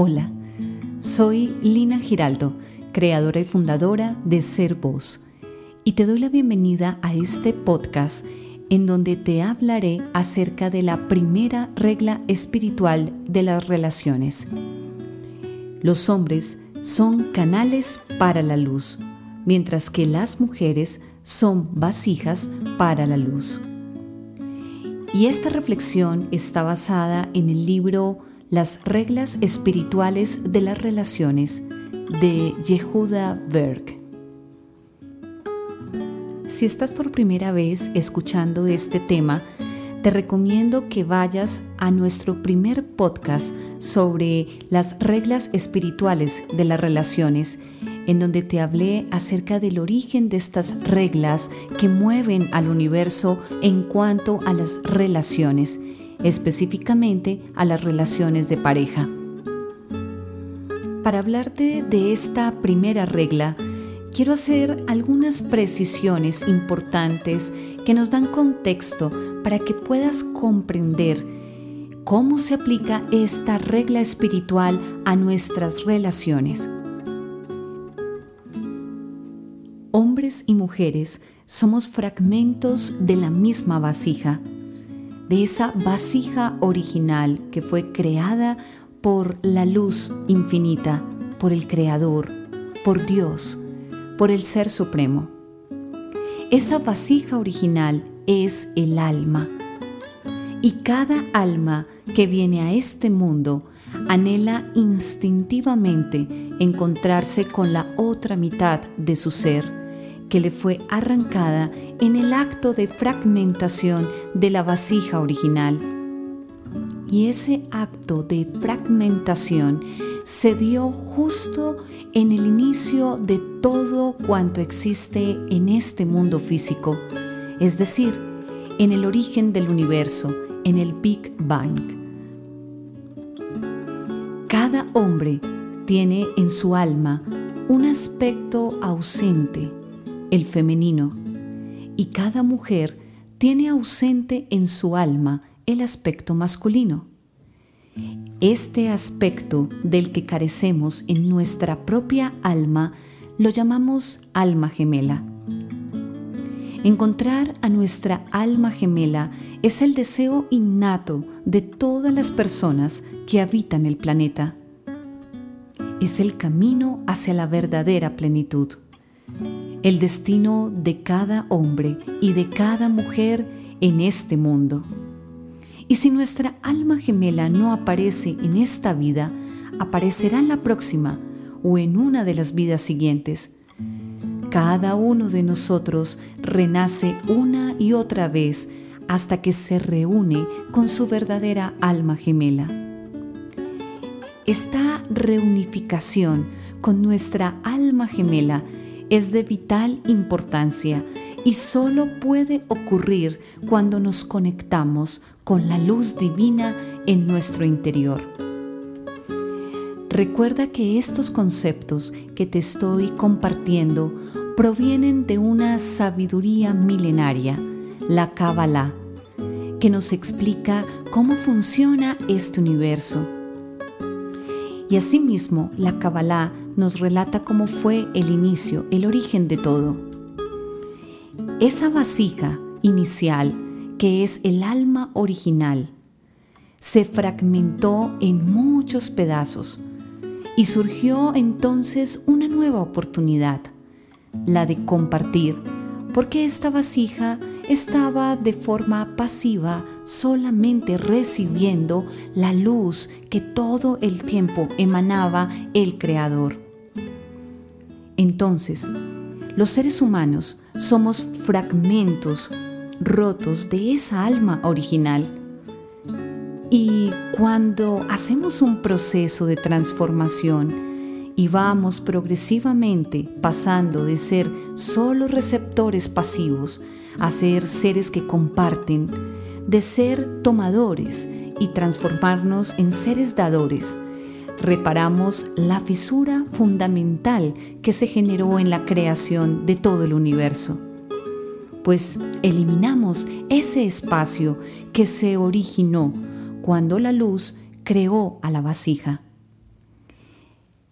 Hola, soy Lina Giraldo, creadora y fundadora de Ser Voz, y te doy la bienvenida a este podcast en donde te hablaré acerca de la primera regla espiritual de las relaciones. Los hombres son canales para la luz, mientras que las mujeres son vasijas para la luz. Y esta reflexión está basada en el libro Las reglas espirituales de las relaciones de Yehuda Berg. Si estás por primera vez escuchando este tema, te recomiendo que vayas a nuestro primer podcast sobre las reglas espirituales de las relaciones, en donde te hablé acerca del origen de estas reglas que mueven al universo en cuanto a las relaciones, específicamente a las relaciones de pareja. Para hablarte de esta primera regla, quiero hacer algunas precisiones importantes que nos dan contexto para que puedas comprender cómo se aplica esta regla espiritual a nuestras relaciones. Hombres y mujeres somos fragmentos de la misma vasija, de esa vasija original que fue creada por la luz infinita, por el Creador, por Dios, por el Ser Supremo. Esa vasija original es el alma. Y cada alma que viene a este mundo anhela instintivamente encontrarse con la otra mitad de su ser, que le fue arrancada en el acto de fragmentación de la vasija original. Y ese acto de fragmentación se dio justo en el inicio de todo cuanto existe en este mundo físico es decir, en el origen del universo, en el Big Bang. Cada hombre tiene en su alma un aspecto ausente, el femenino, y cada mujer tiene ausente en su alma el aspecto masculino. Este aspecto del que carecemos en nuestra propia alma lo llamamos alma gemela. Encontrar a nuestra alma gemela es el deseo innato de todas las personas que habitan el planeta. Es el camino hacia la verdadera plenitud. El destino de cada hombre y de cada mujer en este mundo. Y si nuestra alma gemela no aparece en esta vida, aparecerá en la próxima o en una de las vidas siguientes cada uno de nosotros renace una y otra vez hasta que se reúne con su verdadera alma gemela. Esta reunificación con nuestra alma gemela es de vital importancia y solo puede ocurrir cuando nos conectamos con la luz divina en nuestro interior. Recuerda que estos conceptos que te estoy compartiendo provienen de una sabiduría milenaria, la Kabbalah, que nos explica cómo funciona este universo. Y asimismo, la Kabbalah nos relata cómo fue el inicio, el origen de todo. Esa vasija inicial, que es el alma original, se fragmentó en muchos pedazos y surgió entonces una nueva oportunidad la de compartir, porque esta vasija estaba de forma pasiva solamente recibiendo la luz que todo el tiempo emanaba el Creador. Entonces, los seres humanos somos fragmentos rotos de esa alma original. Y cuando hacemos un proceso de transformación, y vamos progresivamente pasando de ser solo receptores pasivos a ser seres que comparten, de ser tomadores y transformarnos en seres dadores. Reparamos la fisura fundamental que se generó en la creación de todo el universo, pues eliminamos ese espacio que se originó cuando la luz creó a la vasija.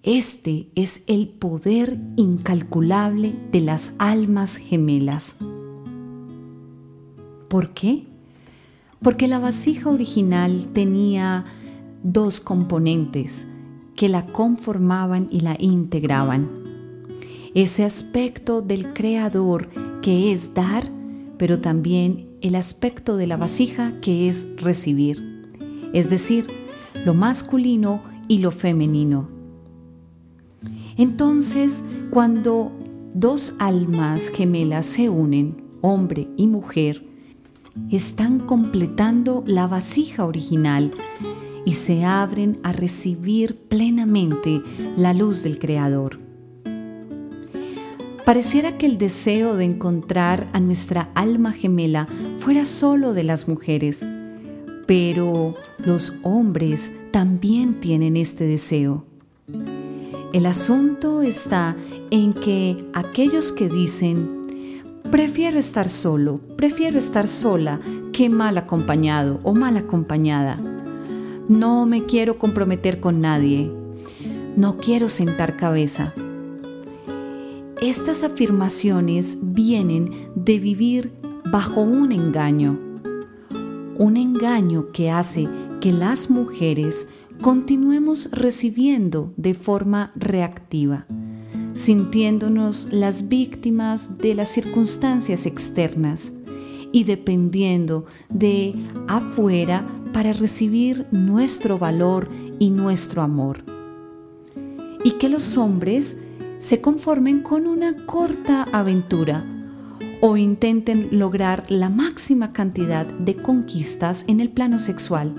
Este es el poder incalculable de las almas gemelas. ¿Por qué? Porque la vasija original tenía dos componentes que la conformaban y la integraban. Ese aspecto del creador que es dar, pero también el aspecto de la vasija que es recibir, es decir, lo masculino y lo femenino. Entonces, cuando dos almas gemelas se unen, hombre y mujer, están completando la vasija original y se abren a recibir plenamente la luz del Creador. Pareciera que el deseo de encontrar a nuestra alma gemela fuera solo de las mujeres, pero los hombres también tienen este deseo. El asunto está en que aquellos que dicen, prefiero estar solo, prefiero estar sola que mal acompañado o mal acompañada, no me quiero comprometer con nadie, no quiero sentar cabeza, estas afirmaciones vienen de vivir bajo un engaño, un engaño que hace que las mujeres continuemos recibiendo de forma reactiva, sintiéndonos las víctimas de las circunstancias externas y dependiendo de afuera para recibir nuestro valor y nuestro amor. Y que los hombres se conformen con una corta aventura o intenten lograr la máxima cantidad de conquistas en el plano sexual,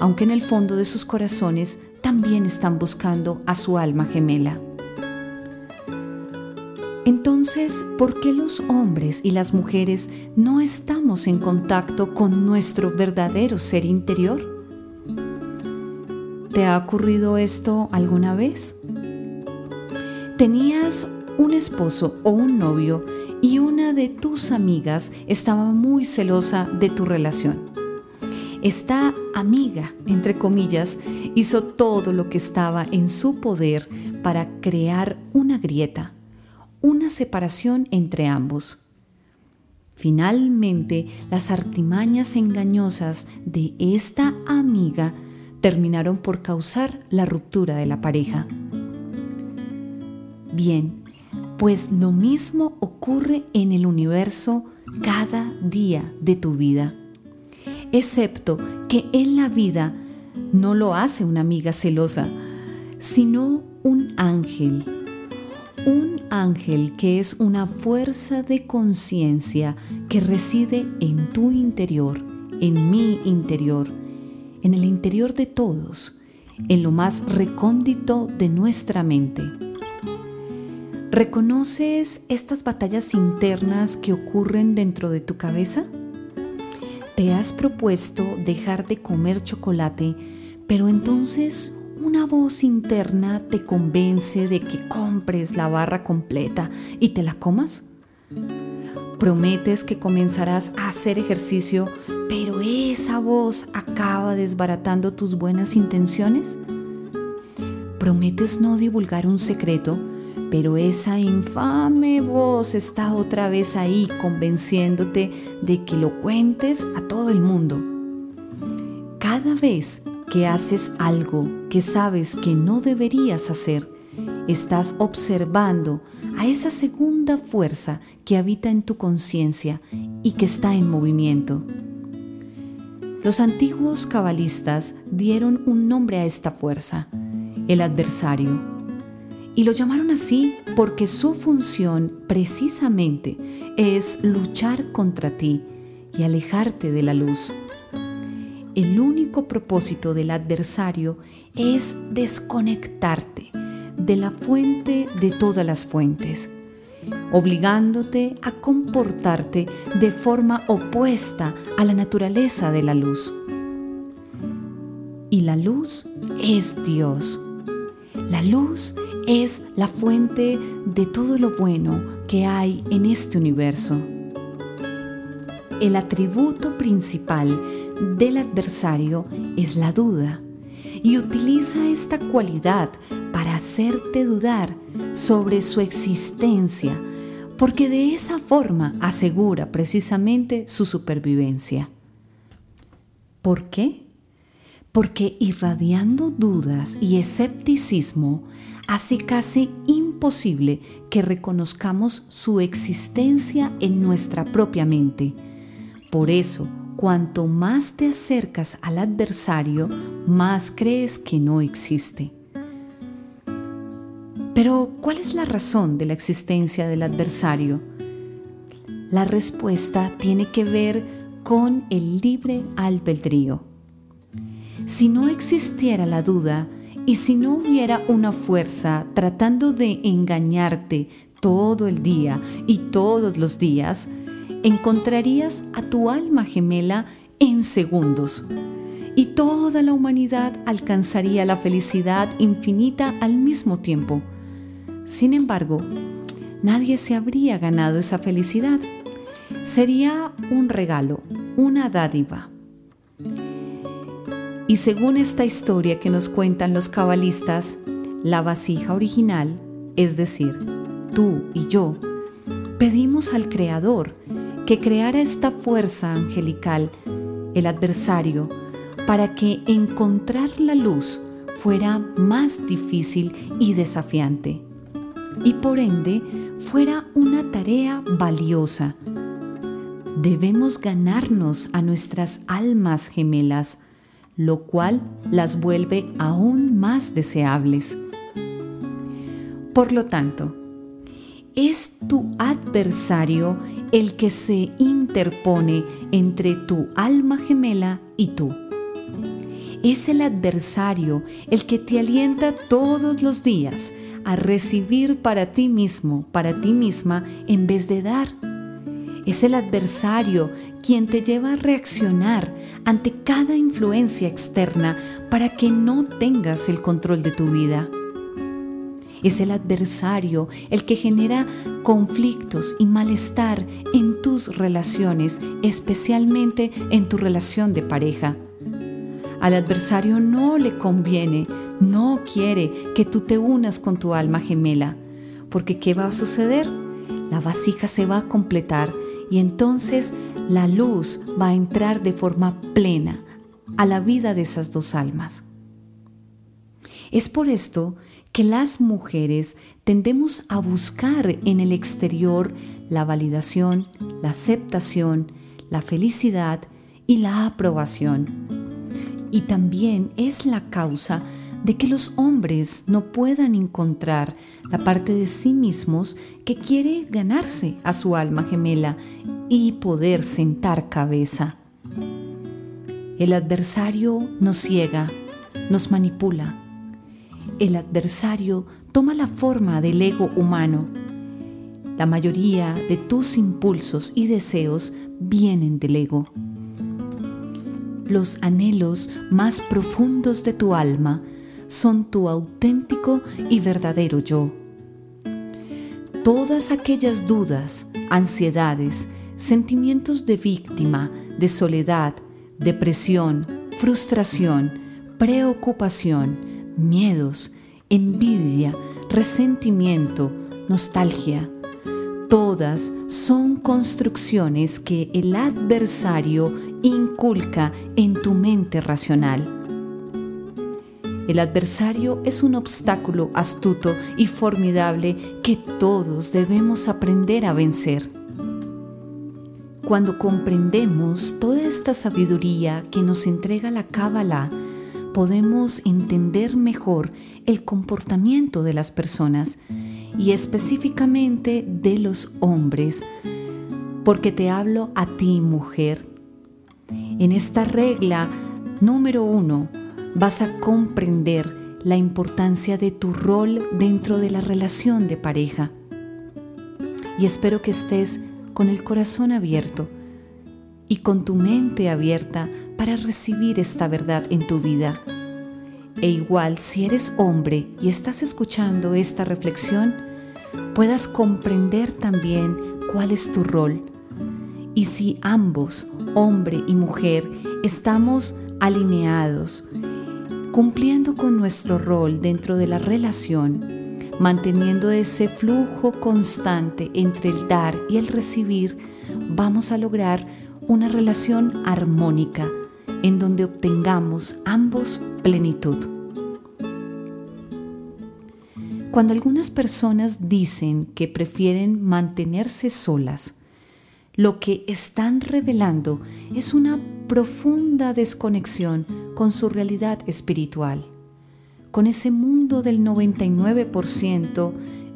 aunque en el fondo de sus corazones también están buscando a su alma gemela. Entonces, ¿por qué los hombres y las mujeres no estamos en contacto con nuestro verdadero ser interior? ¿Te ha ocurrido esto alguna vez? tenías un esposo o un novio y una de tus amigas estaba muy celosa de tu relación. Esta amiga, entre comillas, hizo todo lo que estaba en su poder para crear una grieta, una separación entre ambos. Finalmente, las artimañas engañosas de esta amiga terminaron por causar la ruptura de la pareja. Bien, pues lo mismo ocurre en el universo cada día de tu vida, excepto que en la vida no lo hace una amiga celosa, sino un ángel. Un ángel que es una fuerza de conciencia que reside en tu interior, en mi interior, en el interior de todos, en lo más recóndito de nuestra mente. ¿Reconoces estas batallas internas que ocurren dentro de tu cabeza? ¿Te has propuesto dejar de comer chocolate, pero entonces una voz interna te convence de que compres la barra completa y te la comas? Prometes que comenzarás a hacer ejercicio, pero esa voz acaba desbaratando tus buenas intenciones? ¿Prometes no divulgar un secreto? pero esa infame voz está otra vez ahí convenciéndote de que lo cuentes a todo el mundo. Cada vez que haces algo que sabes que no deberías hacer, estás observando a esa segunda fuerza que habita en tu conciencia y que está en movimiento. Los antiguos cabalistas dieron un nombre a esta fuerza, el adversario y lo llamaron así porque su función precisamente es luchar contra ti y alejarte de la luz. El único propósito del adversario es desconectarte de la fuente de todas las fuentes, obligándote a comportarte de forma opuesta a la naturaleza de la luz. Y la luz es Dios. La luz es la fuente de todo lo bueno que hay en este universo. El atributo principal del adversario es la duda y utiliza esta cualidad para hacerte dudar sobre su existencia, porque de esa forma asegura precisamente su supervivencia. ¿Por qué? Porque irradiando dudas y escepticismo hace casi imposible que reconozcamos su existencia en nuestra propia mente. Por eso, cuanto más te acercas al adversario, más crees que no existe. Pero, ¿cuál es la razón de la existencia del adversario? La respuesta tiene que ver con el libre albedrío. Si no existiera la duda y si no hubiera una fuerza tratando de engañarte todo el día y todos los días, encontrarías a tu alma gemela en segundos y toda la humanidad alcanzaría la felicidad infinita al mismo tiempo. Sin embargo, nadie se habría ganado esa felicidad. Sería un regalo, una dádiva. Y según esta historia que nos cuentan los cabalistas, la vasija original, es decir, tú y yo, pedimos al Creador que creara esta fuerza angelical, el adversario, para que encontrar la luz fuera más difícil y desafiante, y por ende fuera una tarea valiosa. Debemos ganarnos a nuestras almas gemelas, lo cual las vuelve aún más deseables. Por lo tanto, es tu adversario el que se interpone entre tu alma gemela y tú. Es el adversario el que te alienta todos los días a recibir para ti mismo, para ti misma, en vez de dar. Es el adversario quien te lleva a reaccionar ante cada influencia externa para que no tengas el control de tu vida. Es el adversario el que genera conflictos y malestar en tus relaciones, especialmente en tu relación de pareja. Al adversario no le conviene, no quiere que tú te unas con tu alma gemela, porque ¿qué va a suceder? La vasija se va a completar y entonces la luz va a entrar de forma plena a la vida de esas dos almas. Es por esto que las mujeres tendemos a buscar en el exterior la validación, la aceptación, la felicidad y la aprobación. Y también es la causa de que los hombres no puedan encontrar la parte de sí mismos que quiere ganarse a su alma gemela y poder sentar cabeza. El adversario nos ciega, nos manipula, el adversario toma la forma del ego humano. La mayoría de tus impulsos y deseos vienen del ego. Los anhelos más profundos de tu alma son tu auténtico y verdadero yo. Todas aquellas dudas, ansiedades, sentimientos de víctima, de soledad, depresión, frustración, preocupación, miedos, envidia, resentimiento, nostalgia. Todas son construcciones que el adversario inculca en tu mente racional. El adversario es un obstáculo astuto y formidable que todos debemos aprender a vencer. Cuando comprendemos toda esta sabiduría que nos entrega la Kabbalah, podemos entender mejor el comportamiento de las personas y específicamente de los hombres, porque te hablo a ti mujer. En esta regla número uno vas a comprender la importancia de tu rol dentro de la relación de pareja. Y espero que estés con el corazón abierto y con tu mente abierta para recibir esta verdad en tu vida. E igual si eres hombre y estás escuchando esta reflexión, puedas comprender también cuál es tu rol. Y si ambos, hombre y mujer, estamos alineados cumpliendo con nuestro rol dentro de la relación, manteniendo ese flujo constante entre el dar y el recibir, vamos a lograr una relación armónica en donde obtengamos ambos plenitud. Cuando algunas personas dicen que prefieren mantenerse solas, lo que están revelando es una profunda desconexión con su realidad espiritual, con ese mundo del 99%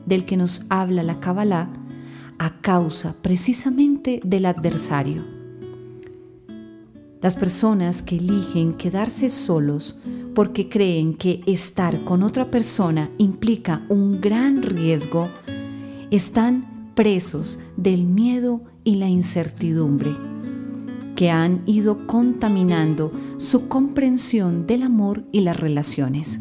del que nos habla la Kabbalah a causa precisamente del adversario. Las personas que eligen quedarse solos porque creen que estar con otra persona implica un gran riesgo, están presos del miedo y la incertidumbre, que han ido contaminando su comprensión del amor y las relaciones.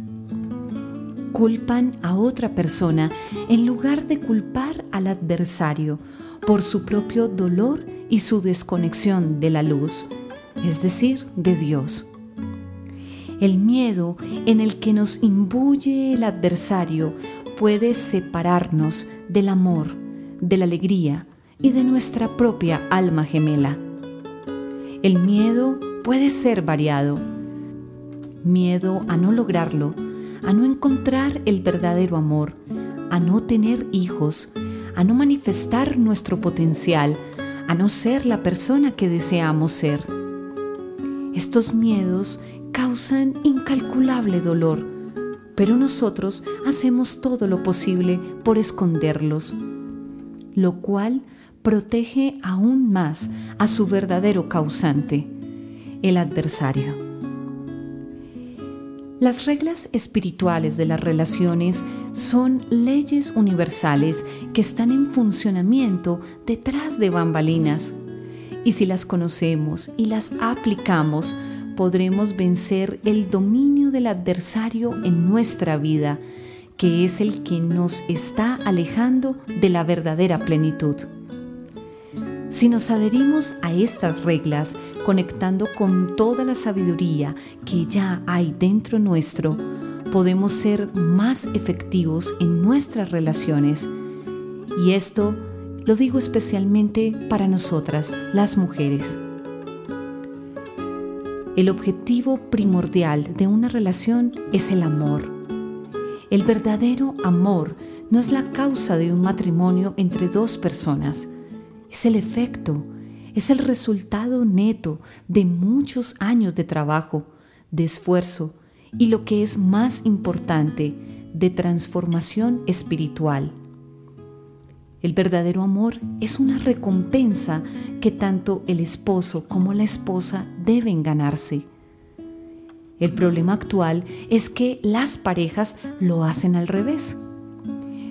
Culpan a otra persona en lugar de culpar al adversario por su propio dolor y su desconexión de la luz, es decir, de Dios. El miedo en el que nos imbuye el adversario puede separarnos del amor, de la alegría, y de nuestra propia alma gemela. El miedo puede ser variado. Miedo a no lograrlo, a no encontrar el verdadero amor, a no tener hijos, a no manifestar nuestro potencial, a no ser la persona que deseamos ser. Estos miedos causan incalculable dolor, pero nosotros hacemos todo lo posible por esconderlos, lo cual protege aún más a su verdadero causante, el adversario. Las reglas espirituales de las relaciones son leyes universales que están en funcionamiento detrás de bambalinas. Y si las conocemos y las aplicamos, podremos vencer el dominio del adversario en nuestra vida, que es el que nos está alejando de la verdadera plenitud. Si nos adherimos a estas reglas, conectando con toda la sabiduría que ya hay dentro nuestro, podemos ser más efectivos en nuestras relaciones. Y esto lo digo especialmente para nosotras, las mujeres. El objetivo primordial de una relación es el amor. El verdadero amor no es la causa de un matrimonio entre dos personas, es el efecto, es el resultado neto de muchos años de trabajo, de esfuerzo y lo que es más importante, de transformación espiritual. El verdadero amor es una recompensa que tanto el esposo como la esposa deben ganarse. El problema actual es que las parejas lo hacen al revés.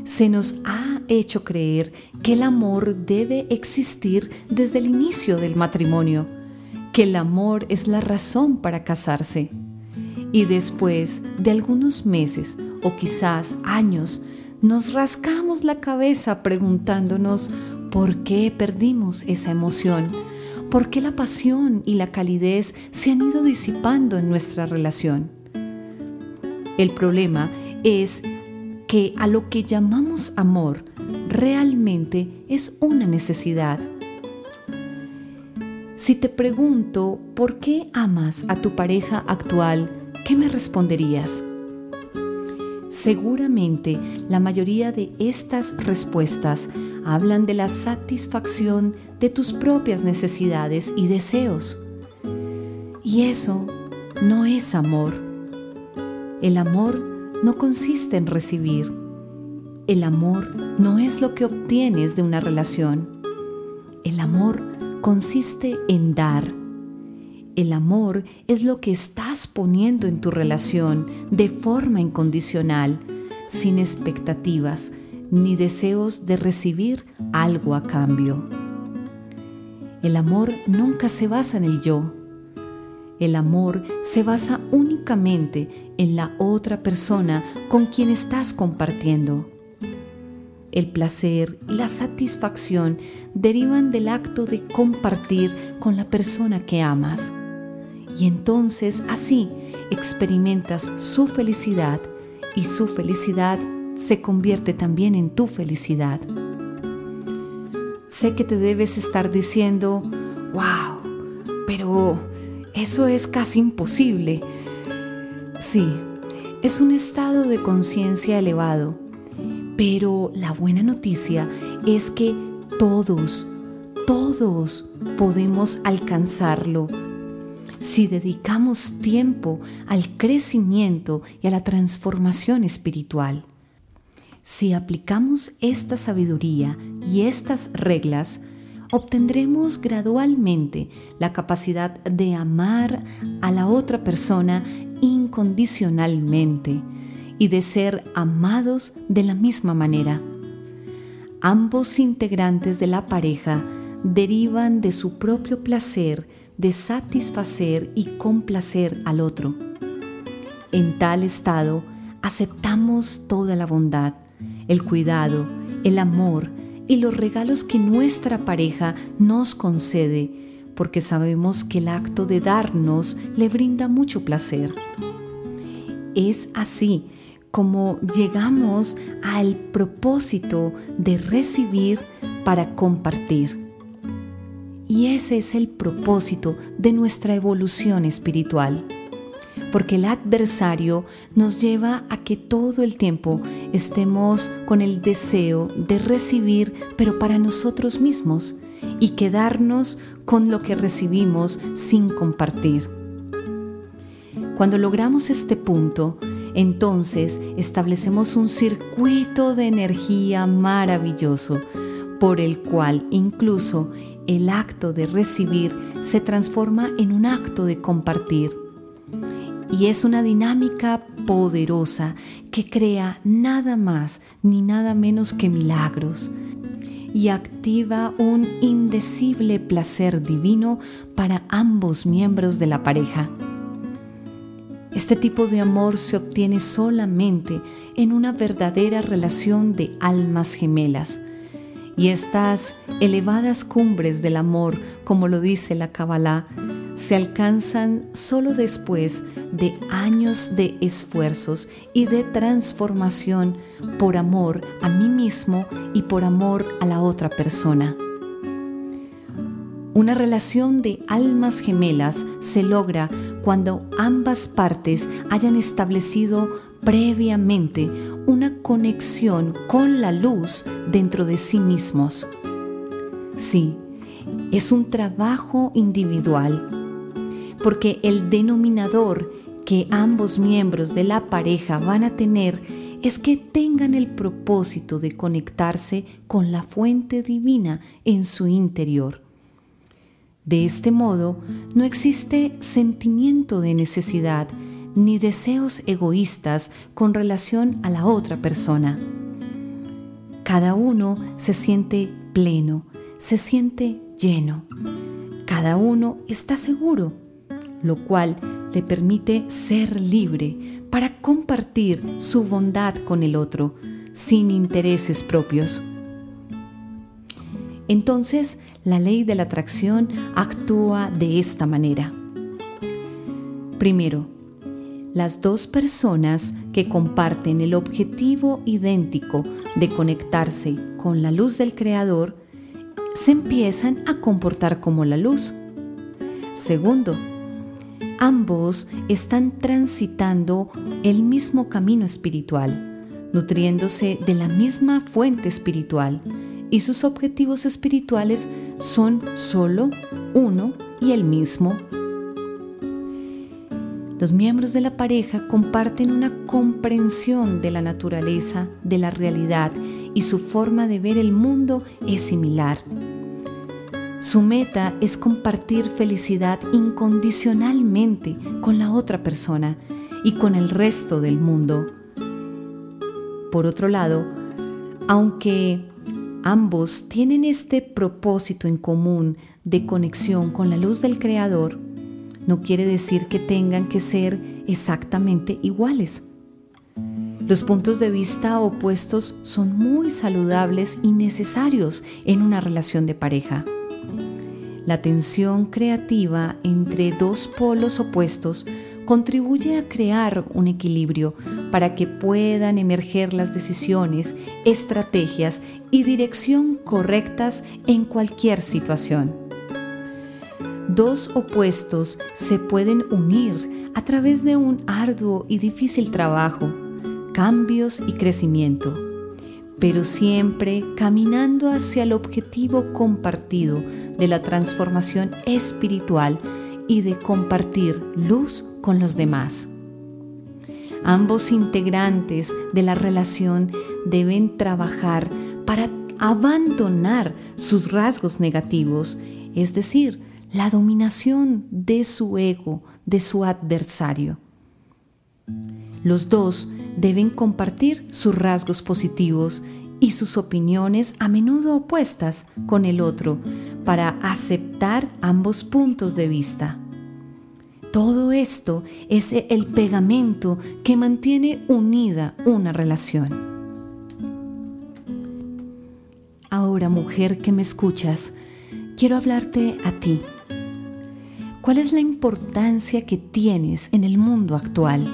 Se nos ha hecho creer que el amor debe existir desde el inicio del matrimonio, que el amor es la razón para casarse. Y después de algunos meses o quizás años, nos rascamos la cabeza preguntándonos por qué perdimos esa emoción, por qué la pasión y la calidez se han ido disipando en nuestra relación. El problema es que a lo que llamamos amor realmente es una necesidad. Si te pregunto por qué amas a tu pareja actual, ¿qué me responderías? Seguramente la mayoría de estas respuestas hablan de la satisfacción de tus propias necesidades y deseos. Y eso no es amor. El amor no consiste en recibir. El amor no es lo que obtienes de una relación. El amor consiste en dar. El amor es lo que estás poniendo en tu relación de forma incondicional, sin expectativas ni deseos de recibir algo a cambio. El amor nunca se basa en el yo, el amor se basa únicamente en la otra persona con quien estás compartiendo. El placer y la satisfacción derivan del acto de compartir con la persona que amas. Y entonces así experimentas su felicidad y su felicidad se convierte también en tu felicidad. Sé que te debes estar diciendo, wow, pero eso es casi imposible. Sí, es un estado de conciencia elevado, pero la buena noticia es que todos, todos podemos alcanzarlo si dedicamos tiempo al crecimiento y a la transformación espiritual. Si aplicamos esta sabiduría y estas reglas, obtendremos gradualmente la capacidad de amar a la otra persona incondicionalmente y de ser amados de la misma manera. Ambos integrantes de la pareja derivan de su propio placer de satisfacer y complacer al otro. En tal estado, aceptamos toda la bondad, el cuidado, el amor y los regalos que nuestra pareja nos concede, porque sabemos que el acto de darnos le brinda mucho placer. Es así como llegamos al propósito de recibir para compartir. Y ese es el propósito de nuestra evolución espiritual. Porque el adversario nos lleva a que todo el tiempo estemos con el deseo de recibir, pero para nosotros mismos, y quedarnos con lo que recibimos sin compartir. Cuando logramos este punto, entonces establecemos un circuito de energía maravilloso por el cual incluso el acto de recibir se transforma en un acto de compartir. Y es una dinámica poderosa que crea nada más ni nada menos que milagros y activa un indecible placer divino para ambos miembros de la pareja. Este tipo de amor se obtiene solamente en una verdadera relación de almas gemelas, y estas elevadas cumbres del amor, como lo dice la Kabbalah, se alcanzan solo después de años de esfuerzos y de transformación por amor a mí mismo y por amor a la otra persona. Una relación de almas gemelas se logra cuando ambas partes hayan establecido previamente una conexión con la luz dentro de sí mismos. Sí, es un trabajo individual, porque el denominador que ambos miembros de la pareja van a tener es que tengan el propósito de conectarse con la fuente divina en su interior. De este modo, no existe sentimiento de necesidad, ni deseos egoístas con relación a la otra persona. Cada uno se siente pleno, se siente lleno. Cada uno está seguro, lo cual le permite ser libre para compartir su bondad con el otro sin intereses propios. Entonces, la ley de la atracción actúa de esta manera. Primero, las dos personas que comparten el objetivo idéntico de conectarse con la luz del Creador se empiezan a comportar como la luz. Segundo, ambos están transitando el mismo camino espiritual, nutriéndose de la misma fuente espiritual y sus objetivos espirituales son solo uno y el mismo los miembros de la pareja comparten una comprensión de la naturaleza, de la realidad y su forma de ver el mundo es similar. Su meta es compartir felicidad incondicionalmente con la otra persona y con el resto del mundo. Por otro lado, aunque ambos tienen este propósito en común de conexión con la luz del Creador, no quiere decir que tengan que ser exactamente iguales. Los puntos de vista opuestos son muy saludables y necesarios en una relación de pareja. La tensión creativa entre dos polos opuestos contribuye a crear un equilibrio para que puedan emerger las decisiones, estrategias y dirección correctas en cualquier situación. Dos opuestos se pueden unir a través de un arduo y difícil trabajo, cambios y crecimiento, pero siempre caminando hacia el objetivo compartido de la transformación espiritual y de compartir luz con los demás. Ambos integrantes de la relación deben trabajar para abandonar sus rasgos negativos, es decir, la dominación de su ego, de su adversario. Los dos deben compartir sus rasgos positivos y sus opiniones a menudo opuestas con el otro para aceptar ambos puntos de vista. Todo esto es el pegamento que mantiene unida una relación. Ahora, mujer que me escuchas, quiero hablarte a ti. ¿Cuál es la importancia que tienes en el mundo actual?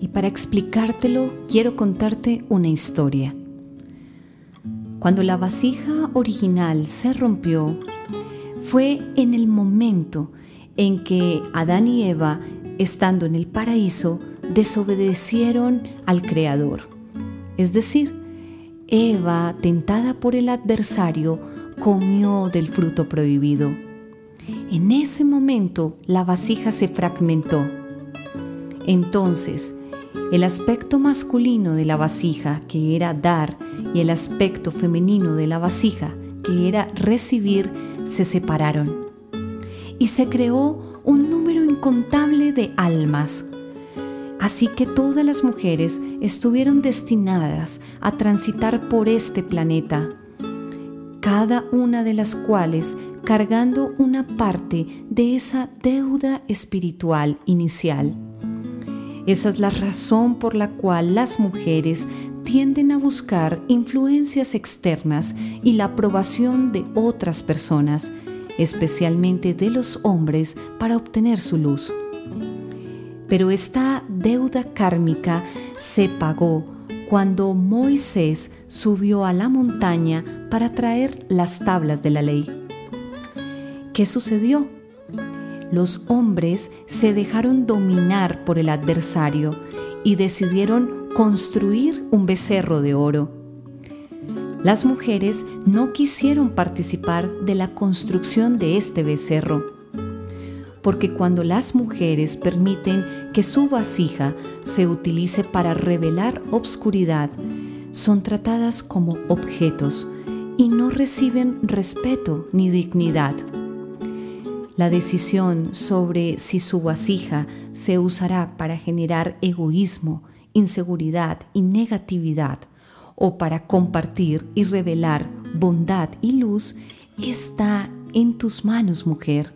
Y para explicártelo, quiero contarte una historia. Cuando la vasija original se rompió, fue en el momento en que Adán y Eva, estando en el paraíso, desobedecieron al Creador. Es decir, Eva, tentada por el adversario, comió del fruto prohibido. En ese momento la vasija se fragmentó. Entonces, el aspecto masculino de la vasija, que era dar, y el aspecto femenino de la vasija, que era recibir, se separaron y se creó un número incontable de almas. Así que todas las mujeres estuvieron destinadas a transitar por este planeta, cada una de las cuales cargando una parte de esa deuda espiritual inicial. Esa es la razón por la cual las mujeres tienden a buscar influencias externas y la aprobación de otras personas especialmente de los hombres, para obtener su luz. Pero esta deuda kármica se pagó cuando Moisés subió a la montaña para traer las tablas de la ley. ¿Qué sucedió? Los hombres se dejaron dominar por el adversario y decidieron construir un becerro de oro las mujeres no quisieron participar de la construcción de este becerro, porque cuando las mujeres permiten que su vasija se utilice para revelar obscuridad, son tratadas como objetos y no reciben respeto ni dignidad. La decisión sobre si su vasija se usará para generar egoísmo, inseguridad y negatividad o para compartir y revelar bondad y luz está en tus manos, mujer.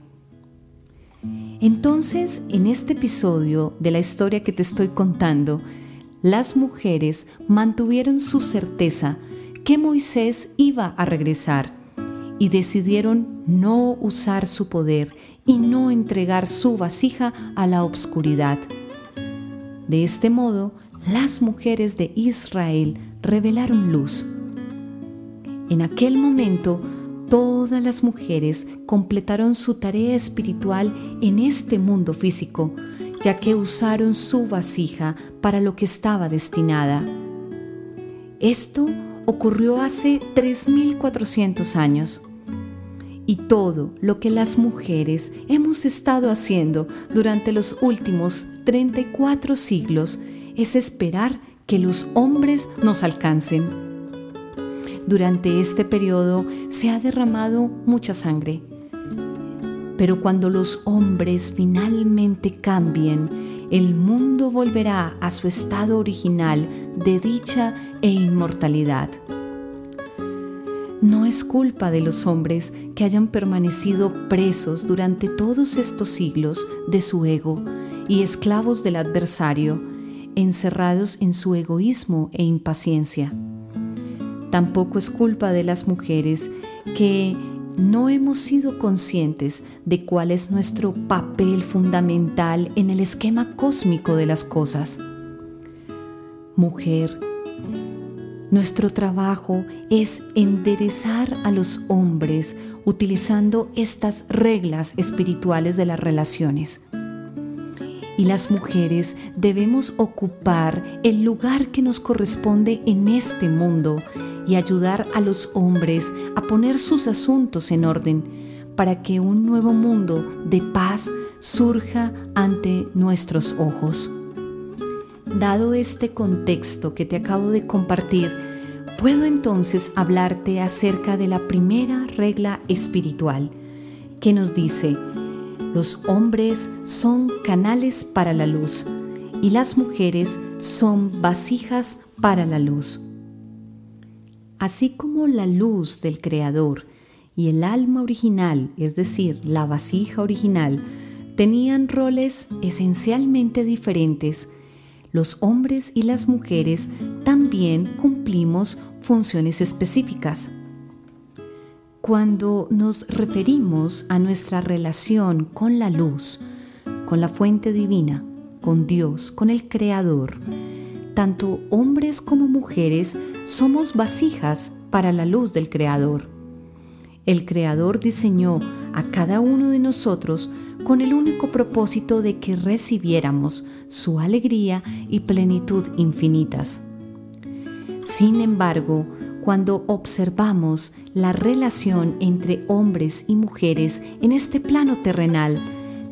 Entonces, en este episodio de la historia que te estoy contando, las mujeres mantuvieron su certeza que Moisés iba a regresar y decidieron no usar su poder y no entregar su vasija a la obscuridad. De este modo, las mujeres de Israel revelaron luz. En aquel momento, todas las mujeres completaron su tarea espiritual en este mundo físico, ya que usaron su vasija para lo que estaba destinada. Esto ocurrió hace 3.400 años. Y todo lo que las mujeres hemos estado haciendo durante los últimos 34 siglos es esperar que los hombres nos alcancen. Durante este periodo se ha derramado mucha sangre, pero cuando los hombres finalmente cambien, el mundo volverá a su estado original de dicha e inmortalidad. No es culpa de los hombres que hayan permanecido presos durante todos estos siglos de su ego y esclavos del adversario, encerrados en su egoísmo e impaciencia. Tampoco es culpa de las mujeres que no hemos sido conscientes de cuál es nuestro papel fundamental en el esquema cósmico de las cosas. Mujer, nuestro trabajo es enderezar a los hombres utilizando estas reglas espirituales de las relaciones. Y las mujeres debemos ocupar el lugar que nos corresponde en este mundo y ayudar a los hombres a poner sus asuntos en orden para que un nuevo mundo de paz surja ante nuestros ojos. Dado este contexto que te acabo de compartir, puedo entonces hablarte acerca de la primera regla espiritual que nos dice, los hombres son canales para la luz y las mujeres son vasijas para la luz. Así como la luz del Creador y el alma original, es decir, la vasija original, tenían roles esencialmente diferentes, los hombres y las mujeres también cumplimos funciones específicas. Cuando nos referimos a nuestra relación con la luz, con la fuente divina, con Dios, con el Creador, tanto hombres como mujeres somos vasijas para la luz del Creador. El Creador diseñó a cada uno de nosotros con el único propósito de que recibiéramos su alegría y plenitud infinitas. Sin embargo, cuando observamos la relación entre hombres y mujeres en este plano terrenal,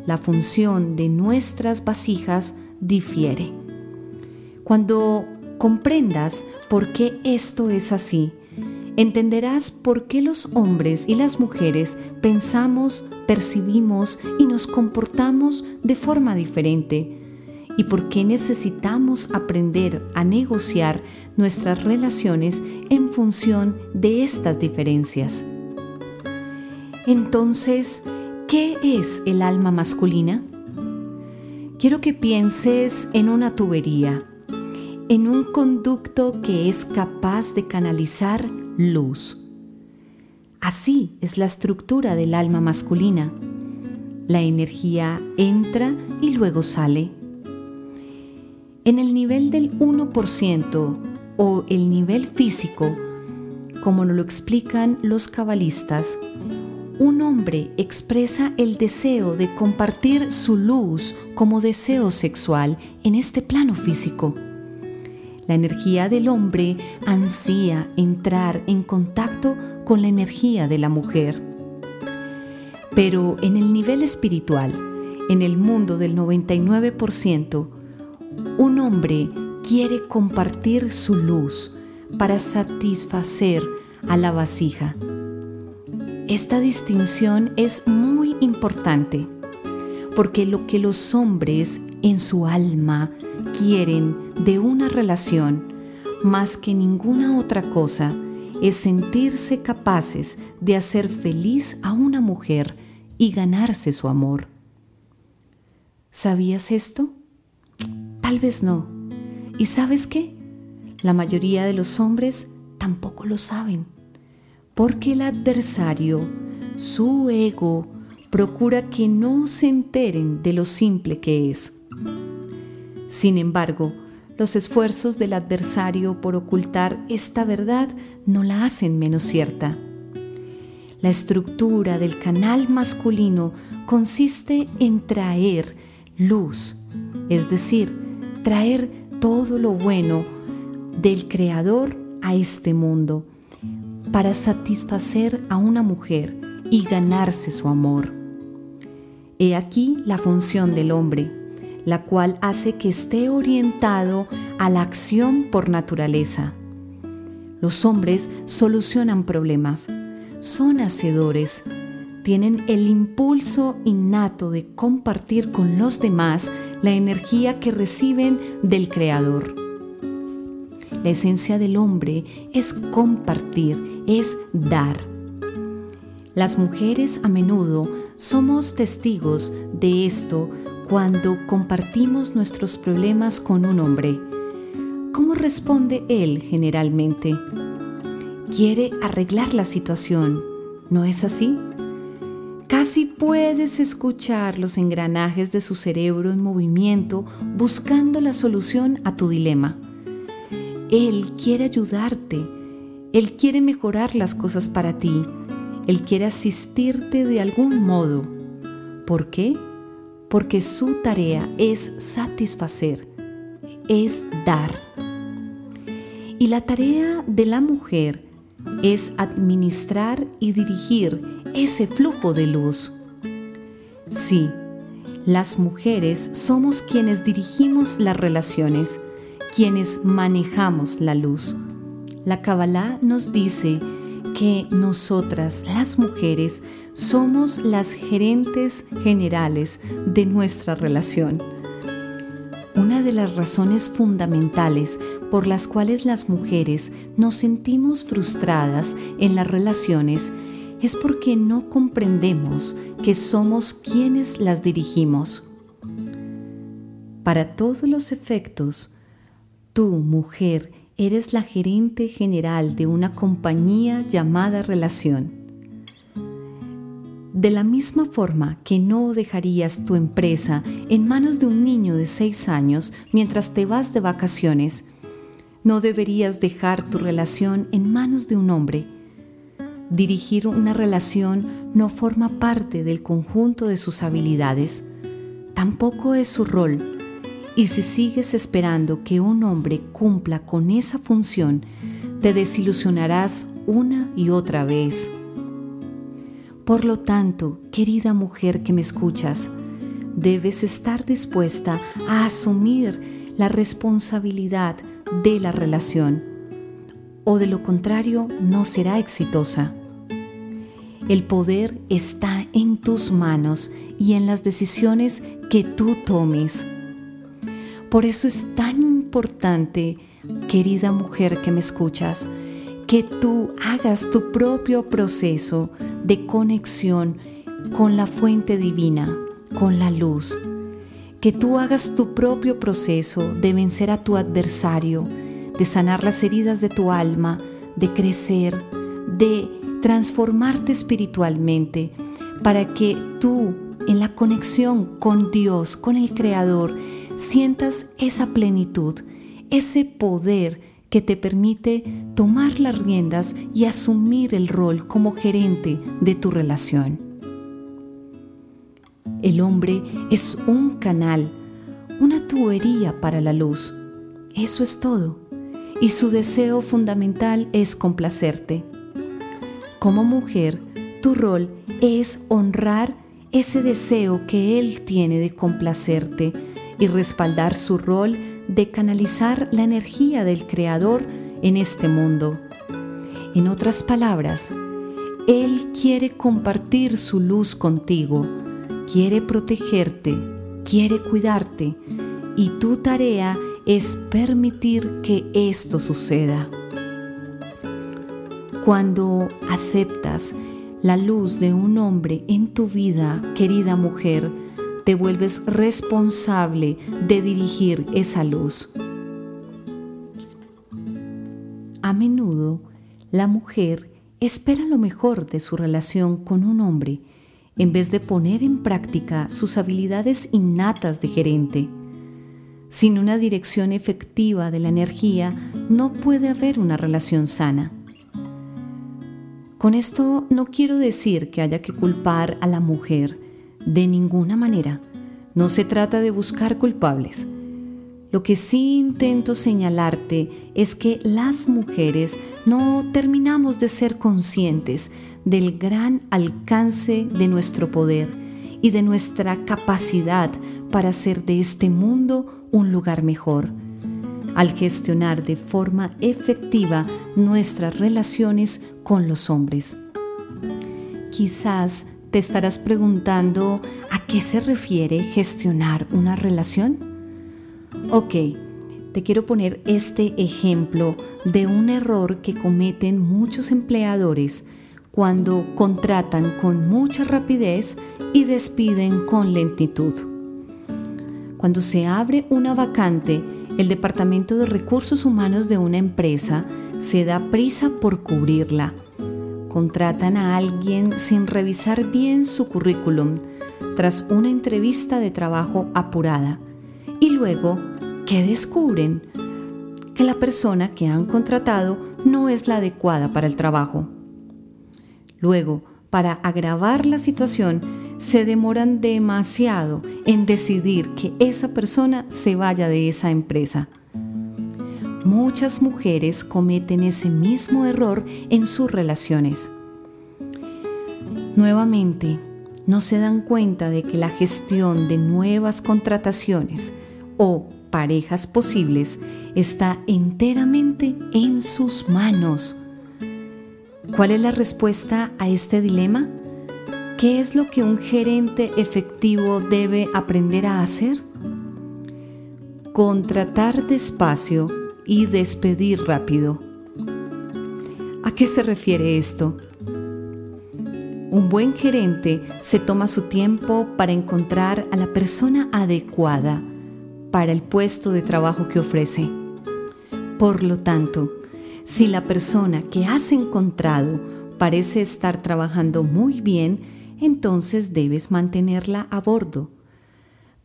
la función de nuestras vasijas difiere. Cuando comprendas por qué esto es así, entenderás por qué los hombres y las mujeres pensamos, percibimos y nos comportamos de forma diferente y por qué necesitamos aprender a negociar nuestras relaciones en función de estas diferencias. Entonces, ¿qué es el alma masculina? Quiero que pienses en una tubería en un conducto que es capaz de canalizar luz. Así es la estructura del alma masculina. La energía entra y luego sale. En el nivel del 1% o el nivel físico, como nos lo explican los cabalistas, un hombre expresa el deseo de compartir su luz como deseo sexual en este plano físico. La energía del hombre ansía entrar en contacto con la energía de la mujer. Pero en el nivel espiritual, en el mundo del 99%, un hombre quiere compartir su luz para satisfacer a la vasija. Esta distinción es muy importante porque lo que los hombres en su alma quieren de una relación más que ninguna otra cosa es sentirse capaces de hacer feliz a una mujer y ganarse su amor. ¿Sabías esto? Tal vez no. ¿Y sabes qué? La mayoría de los hombres tampoco lo saben, porque el adversario, su ego, procura que no se enteren de lo simple que es. Sin embargo, los esfuerzos del adversario por ocultar esta verdad no la hacen menos cierta. La estructura del canal masculino consiste en traer luz, es decir, traer todo lo bueno del Creador a este mundo para satisfacer a una mujer y ganarse su amor. He aquí la función del hombre la cual hace que esté orientado a la acción por naturaleza. Los hombres solucionan problemas, son hacedores, tienen el impulso innato de compartir con los demás la energía que reciben del Creador. La esencia del hombre es compartir, es dar. Las mujeres a menudo somos testigos de esto cuando compartimos nuestros problemas con un hombre? ¿Cómo responde él generalmente? Quiere arreglar la situación, ¿No es así? Casi puedes escuchar los engranajes de su cerebro en movimiento buscando la solución a tu dilema. Él quiere ayudarte, Él quiere mejorar las cosas para ti, Él quiere asistirte de algún modo. ¿Por qué? Porque su tarea es satisfacer, es dar. Y la tarea de la mujer es administrar y dirigir ese flujo de luz. Sí, las mujeres somos quienes dirigimos las relaciones, quienes manejamos la luz. La Kabbalah nos dice que nosotras, las mujeres, somos las gerentes generales de nuestra relación. Una de las razones fundamentales por las cuales las mujeres nos sentimos frustradas en las relaciones es porque no comprendemos que somos quienes las dirigimos. Para todos los efectos, tú, mujer, eres la gerente general de una compañía llamada relación. De la misma forma que no dejarías tu empresa en manos de un niño de 6 años mientras te vas de vacaciones, no deberías dejar tu relación en manos de un hombre Dirigir una relación no forma parte del conjunto de sus habilidades, tampoco es su rol. Y si sigues esperando que un hombre cumpla con esa función, te desilusionarás una y otra vez. Por lo tanto, querida mujer que me escuchas, debes estar dispuesta a asumir la responsabilidad de la relación, o de lo contrario no será exitosa. El poder está en tus manos y en las decisiones que tú tomes. Por eso es tan importante, querida mujer que me escuchas, que tú hagas tu propio proceso de conexión con la fuente divina, con la luz. Que tú hagas tu propio proceso de vencer a tu adversario, de sanar las heridas de tu alma, de crecer, de transformarte espiritualmente para que tú en la conexión con Dios, con el Creador, sientas esa plenitud, ese poder que te permite tomar las riendas y asumir el rol como gerente de tu relación. El hombre es un canal, una tubería para la luz. Eso es todo. Y su deseo fundamental es complacerte. Como mujer, tu rol es honrar ese deseo que Él tiene de complacerte y respaldar su rol de canalizar la energía del Creador en este mundo. En otras palabras, Él quiere compartir su luz contigo, quiere protegerte, quiere cuidarte y tu tarea es permitir que esto suceda. Cuando aceptas la luz de un hombre en tu vida, querida mujer, te vuelves responsable de dirigir esa luz. A menudo, la mujer espera lo mejor de su relación con un hombre en vez de poner en práctica sus habilidades innatas de gerente. Sin una dirección efectiva de la energía, no puede haber una relación sana. Con esto no quiero decir que haya que culpar a la mujer, de ninguna manera. No se trata de buscar culpables. Lo que sí intento señalarte es que las mujeres no terminamos de ser conscientes del gran alcance de nuestro poder y de nuestra capacidad para hacer de este mundo un lugar mejor al gestionar de forma efectiva nuestras relaciones con los hombres. Quizás te estarás preguntando a qué se refiere gestionar una relación. Ok, te quiero poner este ejemplo de un error que cometen muchos empleadores cuando contratan con mucha rapidez y despiden con lentitud. Cuando se abre una vacante, el Departamento de Recursos Humanos de una empresa se da prisa por cubrirla, contratan a alguien sin revisar bien su currículum tras una entrevista de trabajo apurada y luego, ¿qué descubren? Que la persona que han contratado no es la adecuada para el trabajo. Luego, para agravar la situación, se demoran demasiado en decidir que esa persona se vaya de esa empresa. Muchas mujeres cometen ese mismo error en sus relaciones. Nuevamente, no se dan cuenta de que la gestión de nuevas contrataciones o parejas posibles está enteramente en sus manos. ¿Cuál es la respuesta a este dilema? ¿Qué es lo que un gerente efectivo debe aprender a hacer? Contratar despacio y despedir rápido. ¿A qué se refiere esto? Un buen gerente se toma su tiempo para encontrar a la persona adecuada para el puesto de trabajo que ofrece. Por lo tanto, si la persona que has encontrado parece estar trabajando muy bien, entonces debes mantenerla a bordo.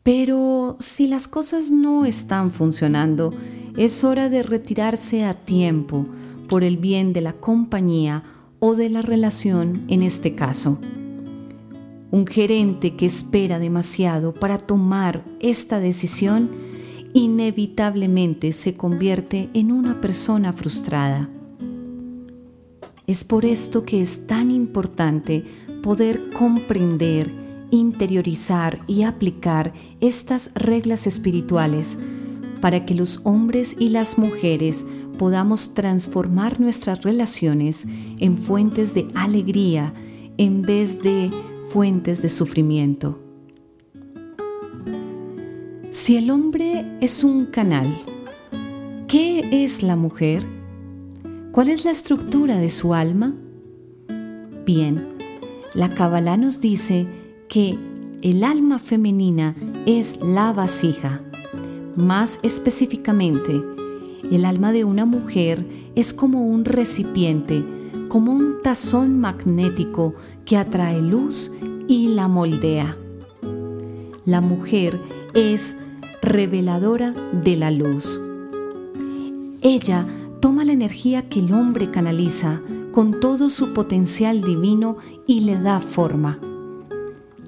Pero si las cosas no están funcionando, es hora de retirarse a tiempo por el bien de la compañía o de la relación en este caso. Un gerente que espera demasiado para tomar esta decisión inevitablemente se convierte en una persona frustrada. Es por esto que es tan importante poder comprender, interiorizar y aplicar estas reglas espirituales para que los hombres y las mujeres podamos transformar nuestras relaciones en fuentes de alegría en vez de fuentes de sufrimiento. Si el hombre es un canal, ¿qué es la mujer? ¿Cuál es la estructura de su alma? Bien, la Kabbalah nos dice que el alma femenina es la vasija. Más específicamente, el alma de una mujer es como un recipiente, como un tazón magnético que atrae luz y la moldea. La mujer es reveladora de la luz. Ella toma la energía que el hombre canaliza con todo su potencial divino y le da forma.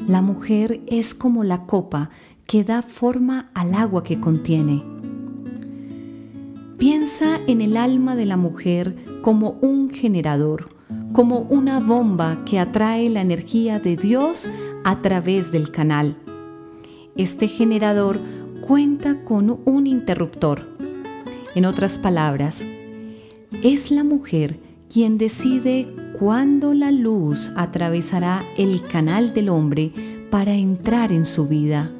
La mujer es como la copa que da forma al agua que contiene. Piensa en el alma de la mujer como un generador, como una bomba que atrae la energía de Dios a través del canal. Este generador cuenta con un interruptor. En otras palabras, es la mujer quien decide cuándo la luz atravesará el canal del hombre para entrar en su vida.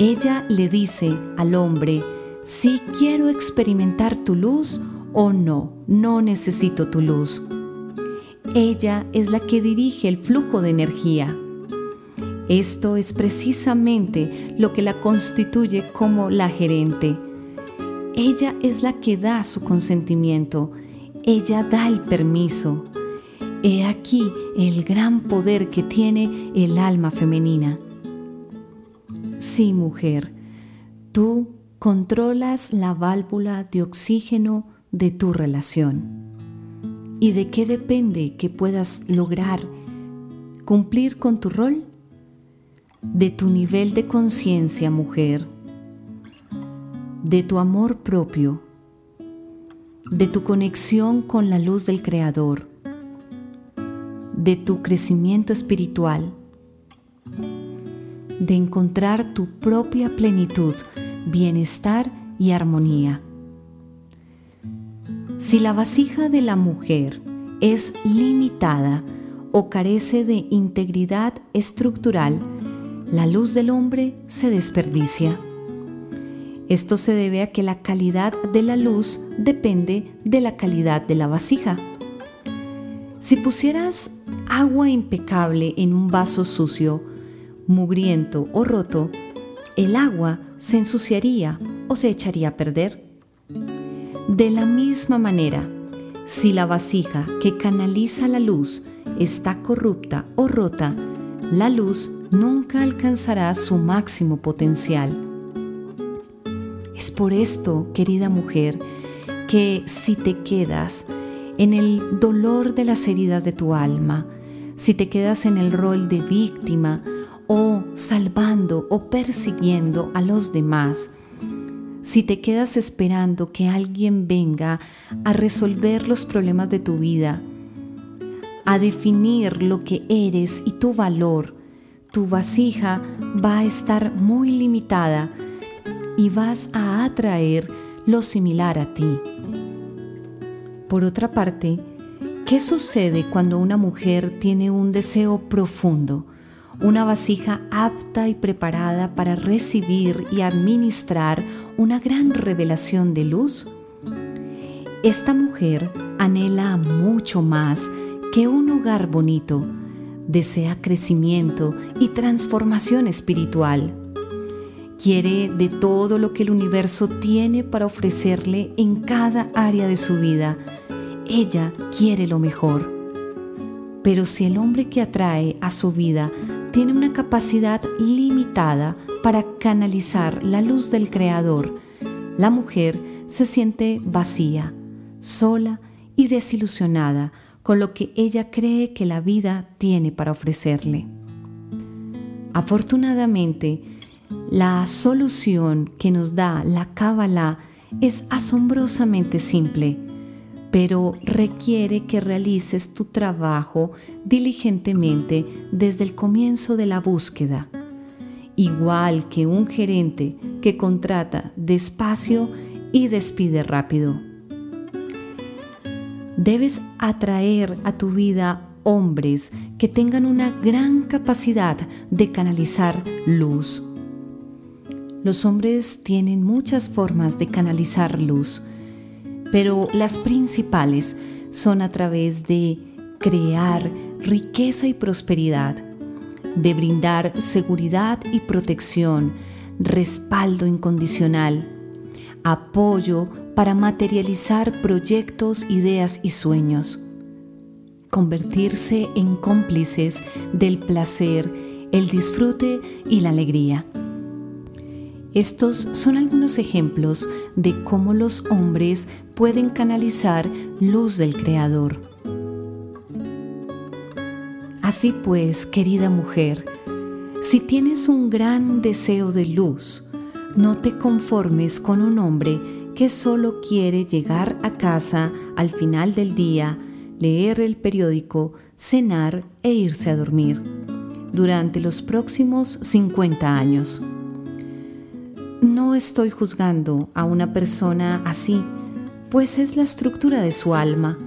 Ella le dice al hombre si quiero experimentar tu luz o no, no necesito tu luz. Ella es la que dirige el flujo de energía. Esto es precisamente lo que la constituye como la gerente. Ella es la que da su consentimiento, ella da el permiso. He aquí el gran poder que tiene el alma femenina. Sí, mujer, tú controlas la válvula de oxígeno de tu relación. ¿Y de qué depende que puedas lograr cumplir con tu rol? de tu nivel de conciencia, mujer, de tu amor propio, de tu conexión con la luz del Creador, de tu crecimiento espiritual, de encontrar tu propia plenitud, bienestar y armonía. Si la vasija de la mujer es limitada o carece de integridad estructural, la luz del hombre se desperdicia. Esto se debe a que la calidad de la luz depende de la calidad de la vasija. Si pusieras agua impecable en un vaso sucio, mugriento o roto, el agua se ensuciaría o se echaría a perder. De la misma manera, Si la vasija que canaliza la luz está corrupta o rota, la luz nunca alcanzará su máximo potencial. Es por esto, querida mujer, que si te quedas en el dolor de las heridas de tu alma, si te quedas en el rol de víctima o salvando o persiguiendo a los demás, si te quedas esperando que alguien venga a resolver los problemas de tu vida, a definir lo que eres y tu valor, tu vasija va a estar muy limitada y vas a atraer lo similar a ti. Por otra parte, ¿qué sucede cuando una mujer tiene un deseo profundo, una vasija apta y preparada para recibir y administrar una gran revelación de luz? Esta mujer anhela mucho más que un hogar bonito, desea crecimiento y transformación espiritual. Quiere de todo lo que el universo tiene para ofrecerle en cada área de su vida ella quiere lo mejor. Pero si el hombre que atrae a su vida tiene una capacidad limitada para canalizar la luz del Creador, la mujer se siente vacía, sola y desilusionada con lo que ella cree que la vida tiene para ofrecerle. Afortunadamente, la solución que nos da la Kabbalah es asombrosamente simple pero requiere que realices tu trabajo diligentemente desde el comienzo de la búsqueda. Igual que un gerente que contrata despacio y despide rápido. Debes atraer a tu vida hombres que tengan una gran capacidad de canalizar luz. Los hombres tienen muchas formas de canalizar luz pero las principales son a través de crear riqueza y prosperidad, de brindar seguridad y protección, respaldo incondicional, apoyo para materializar proyectos, ideas y sueños, convertirse en cómplices del placer, el disfrute y la alegría. Estos son algunos ejemplos de cómo los hombres pueden canalizar luz del Creador. Así pues, querida mujer, si tienes un gran deseo de luz, no te conformes con un hombre que solo quiere llegar a casa al final del día, leer el periódico, cenar e irse a dormir durante los próximos 50 años. No estoy juzgando a una persona así, pues es la estructura de su alma.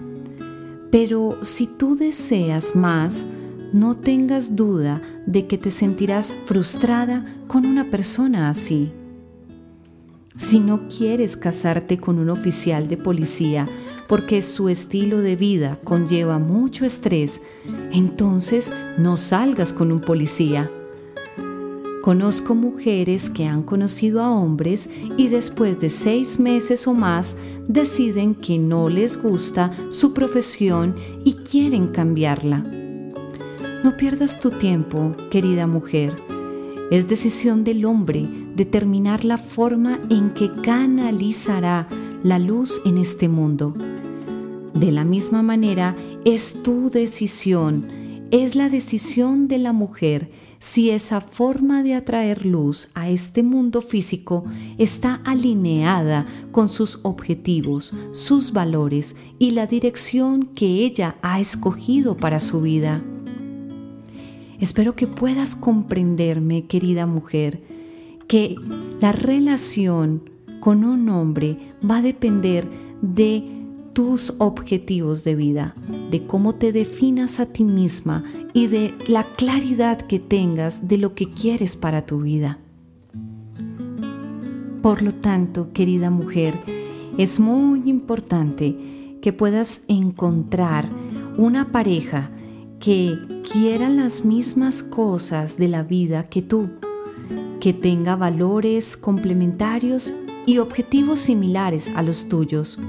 Pero si tú deseas más, no tengas duda de que te sentirás frustrada con una persona así. Si no quieres casarte con un oficial de policía porque su estilo de vida conlleva mucho estrés, entonces no salgas con un policía. Conozco mujeres que han conocido a hombres y después de seis meses o más deciden que no les gusta su profesión y quieren cambiarla. No pierdas tu tiempo, querida mujer. Es decisión del hombre determinar la forma en que canalizará la luz en este mundo. De la misma manera, es tu decisión, es la decisión de la mujer si esa forma de atraer luz a este mundo físico está alineada con sus objetivos, sus valores y la dirección que ella ha escogido para su vida. Espero que puedas comprenderme, querida mujer, que la relación con un hombre va a depender de tus objetivos de vida, de cómo te definas a ti misma y de la claridad que tengas de lo que quieres para tu vida. Por lo tanto, querida mujer, es muy importante que puedas encontrar una pareja que quiera las mismas cosas de la vida que tú, que tenga valores complementarios y objetivos similares a los tuyos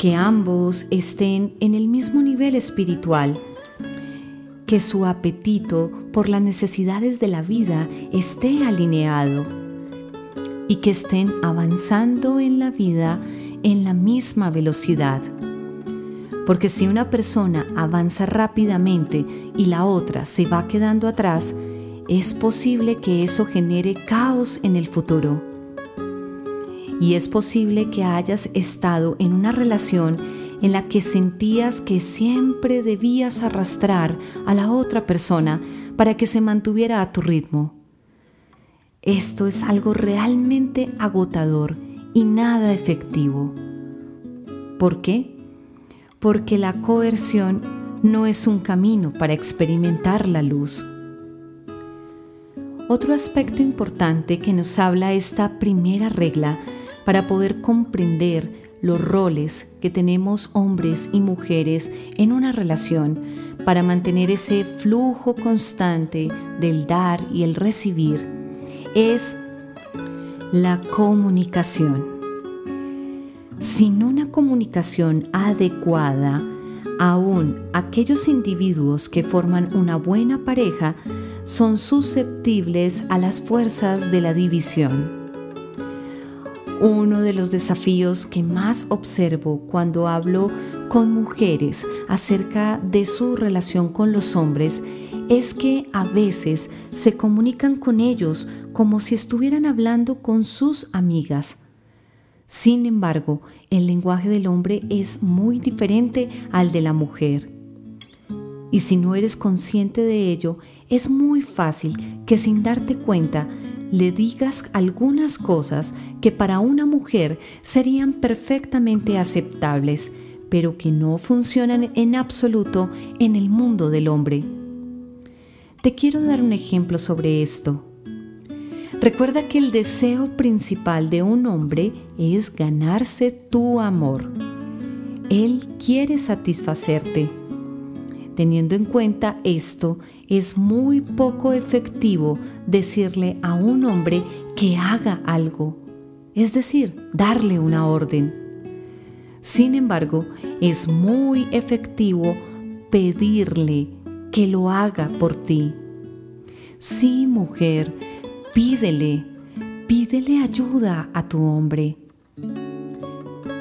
que ambos estén en el mismo nivel espiritual, que su apetito por las necesidades de la vida esté alineado y que estén avanzando en la vida en la misma velocidad. Porque si una persona avanza rápidamente y la otra se va quedando atrás, es posible que eso genere caos en el futuro. Y es posible que hayas estado en una relación en la que sentías que siempre debías arrastrar a la otra persona para que se mantuviera a tu ritmo. Esto es algo realmente agotador y nada efectivo. ¿Por qué? Porque la coerción no es un camino para experimentar la luz. Otro aspecto importante que nos habla esta primera regla para poder comprender los roles que tenemos hombres y mujeres en una relación para mantener ese flujo constante del dar y el recibir es la comunicación. Sin una comunicación adecuada, aún aquellos individuos que forman una buena pareja son susceptibles a las fuerzas de la división. Uno de los desafíos que más observo cuando hablo con mujeres acerca de su relación con los hombres es que a veces se comunican con ellos como si estuvieran hablando con sus amigas. Sin embargo, el lenguaje del hombre es muy diferente al de la mujer. Y si no eres consciente de ello, es muy fácil que sin darte cuenta le digas algunas cosas que para una mujer serían perfectamente aceptables, pero que no funcionan en absoluto en el mundo del hombre. Te quiero dar un ejemplo sobre esto. Recuerda que el deseo principal de un hombre es ganarse tu amor. Él quiere satisfacerte. Teniendo en cuenta esto, es muy poco efectivo decirle a un hombre que haga algo, es decir, darle una orden. Sin embargo, es muy efectivo pedirle que lo haga por ti. Sí, mujer, pídele, pídele ayuda a tu hombre.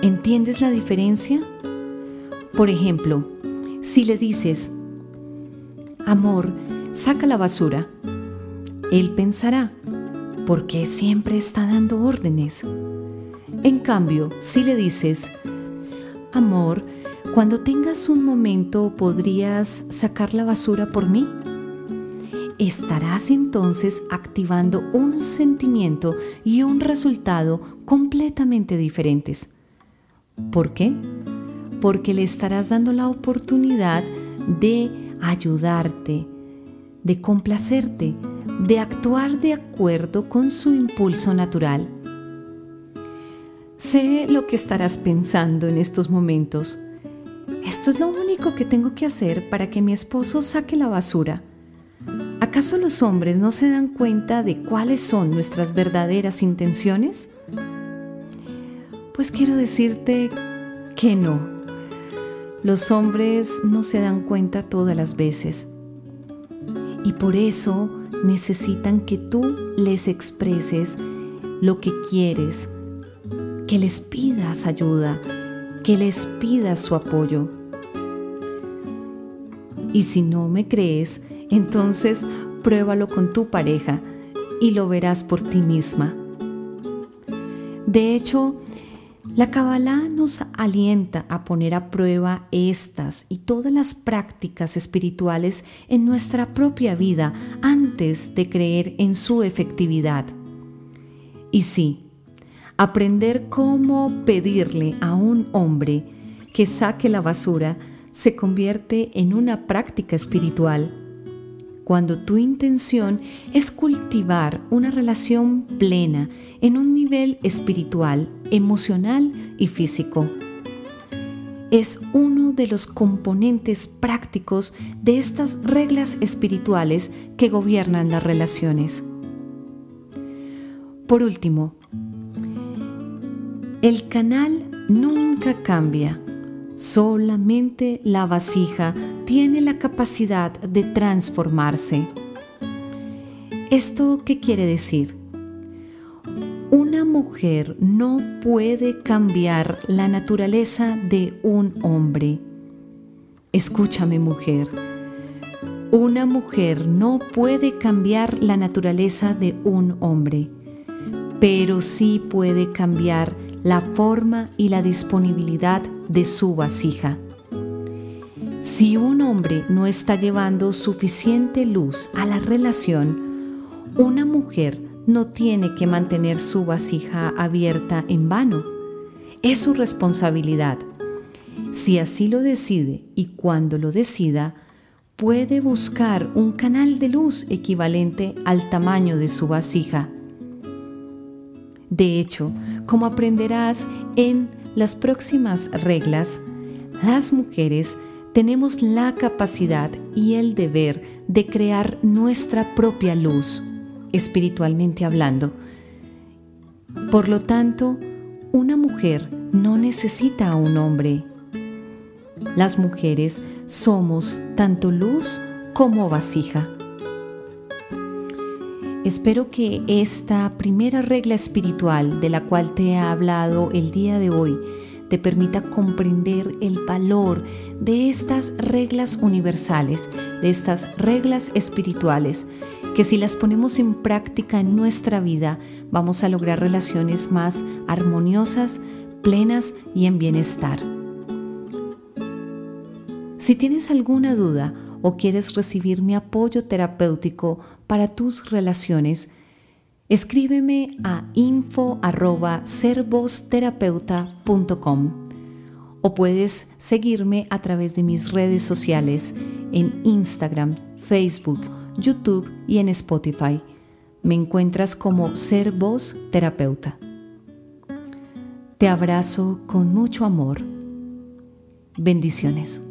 ¿Entiendes la diferencia? Por ejemplo, si le dices, amor, saca la basura, él pensará, ¿por qué siempre está dando órdenes? En cambio, si le dices, amor, cuando tengas un momento, ¿podrías sacar la basura por mí? Estarás entonces activando un sentimiento y un resultado completamente diferentes. ¿Por qué? Porque le estarás dando la oportunidad de ayudarte, de complacerte, de actuar de acuerdo con su impulso natural. Sé lo que estarás pensando en estos momentos esto es lo único que tengo que hacer para que mi esposo saque la basura. ¿Acaso los hombres no se dan cuenta de cuáles son nuestras verdaderas intenciones? Pues quiero decirte que no. Los hombres no se dan cuenta todas las veces. Y por eso necesitan que tú les expreses lo que quieres, que les pidas ayuda, que les pida su apoyo. Y si no me crees, entonces pruébalo con tu pareja y lo verás por ti misma. De hecho, la Kabbalah nos alienta a poner a prueba estas y todas las prácticas espirituales en nuestra propia vida antes de creer en su efectividad. Y sí, Aprender cómo pedirle a un hombre que saque la basura se convierte en una práctica espiritual. Cuando tu intención es cultivar una relación plena en un nivel espiritual, emocional y físico. Es uno de los componentes prácticos de estas reglas espirituales que gobiernan las relaciones. Por último, el canal nunca cambia. Solamente la vasija tiene la capacidad de transformarse. ¿Esto qué quiere decir? Una mujer no puede cambiar la naturaleza de un hombre. Escúchame mujer. Una mujer no puede cambiar la naturaleza de un hombre, pero sí puede cambiar la forma y la disponibilidad de su vasija. Si un hombre no está llevando suficiente luz a la relación, una mujer no tiene que mantener su vasija abierta en vano. Es su responsabilidad. Si así lo decide y cuando lo decida, puede buscar un canal de luz equivalente al tamaño de su vasija de hecho, como aprenderás en las próximas reglas, las mujeres tenemos la capacidad y el deber de crear nuestra propia luz, espiritualmente hablando. Por lo tanto, una mujer no necesita a un hombre. Las mujeres somos tanto luz como vasija. Espero que esta primera regla espiritual de la cual te he hablado el día de hoy te permita comprender el valor de estas reglas universales, de estas reglas espirituales, que si las ponemos en práctica en nuestra vida vamos a lograr relaciones más armoniosas, plenas y en bienestar. Si tienes alguna duda o quieres recibir mi apoyo terapéutico para tus relaciones, escríbeme a info@servosterapeuta.com o puedes seguirme a través de mis redes sociales en Instagram, Facebook, YouTube y en Spotify. Me encuentras como Ser Voz Terapeuta. Te abrazo con mucho amor. Bendiciones.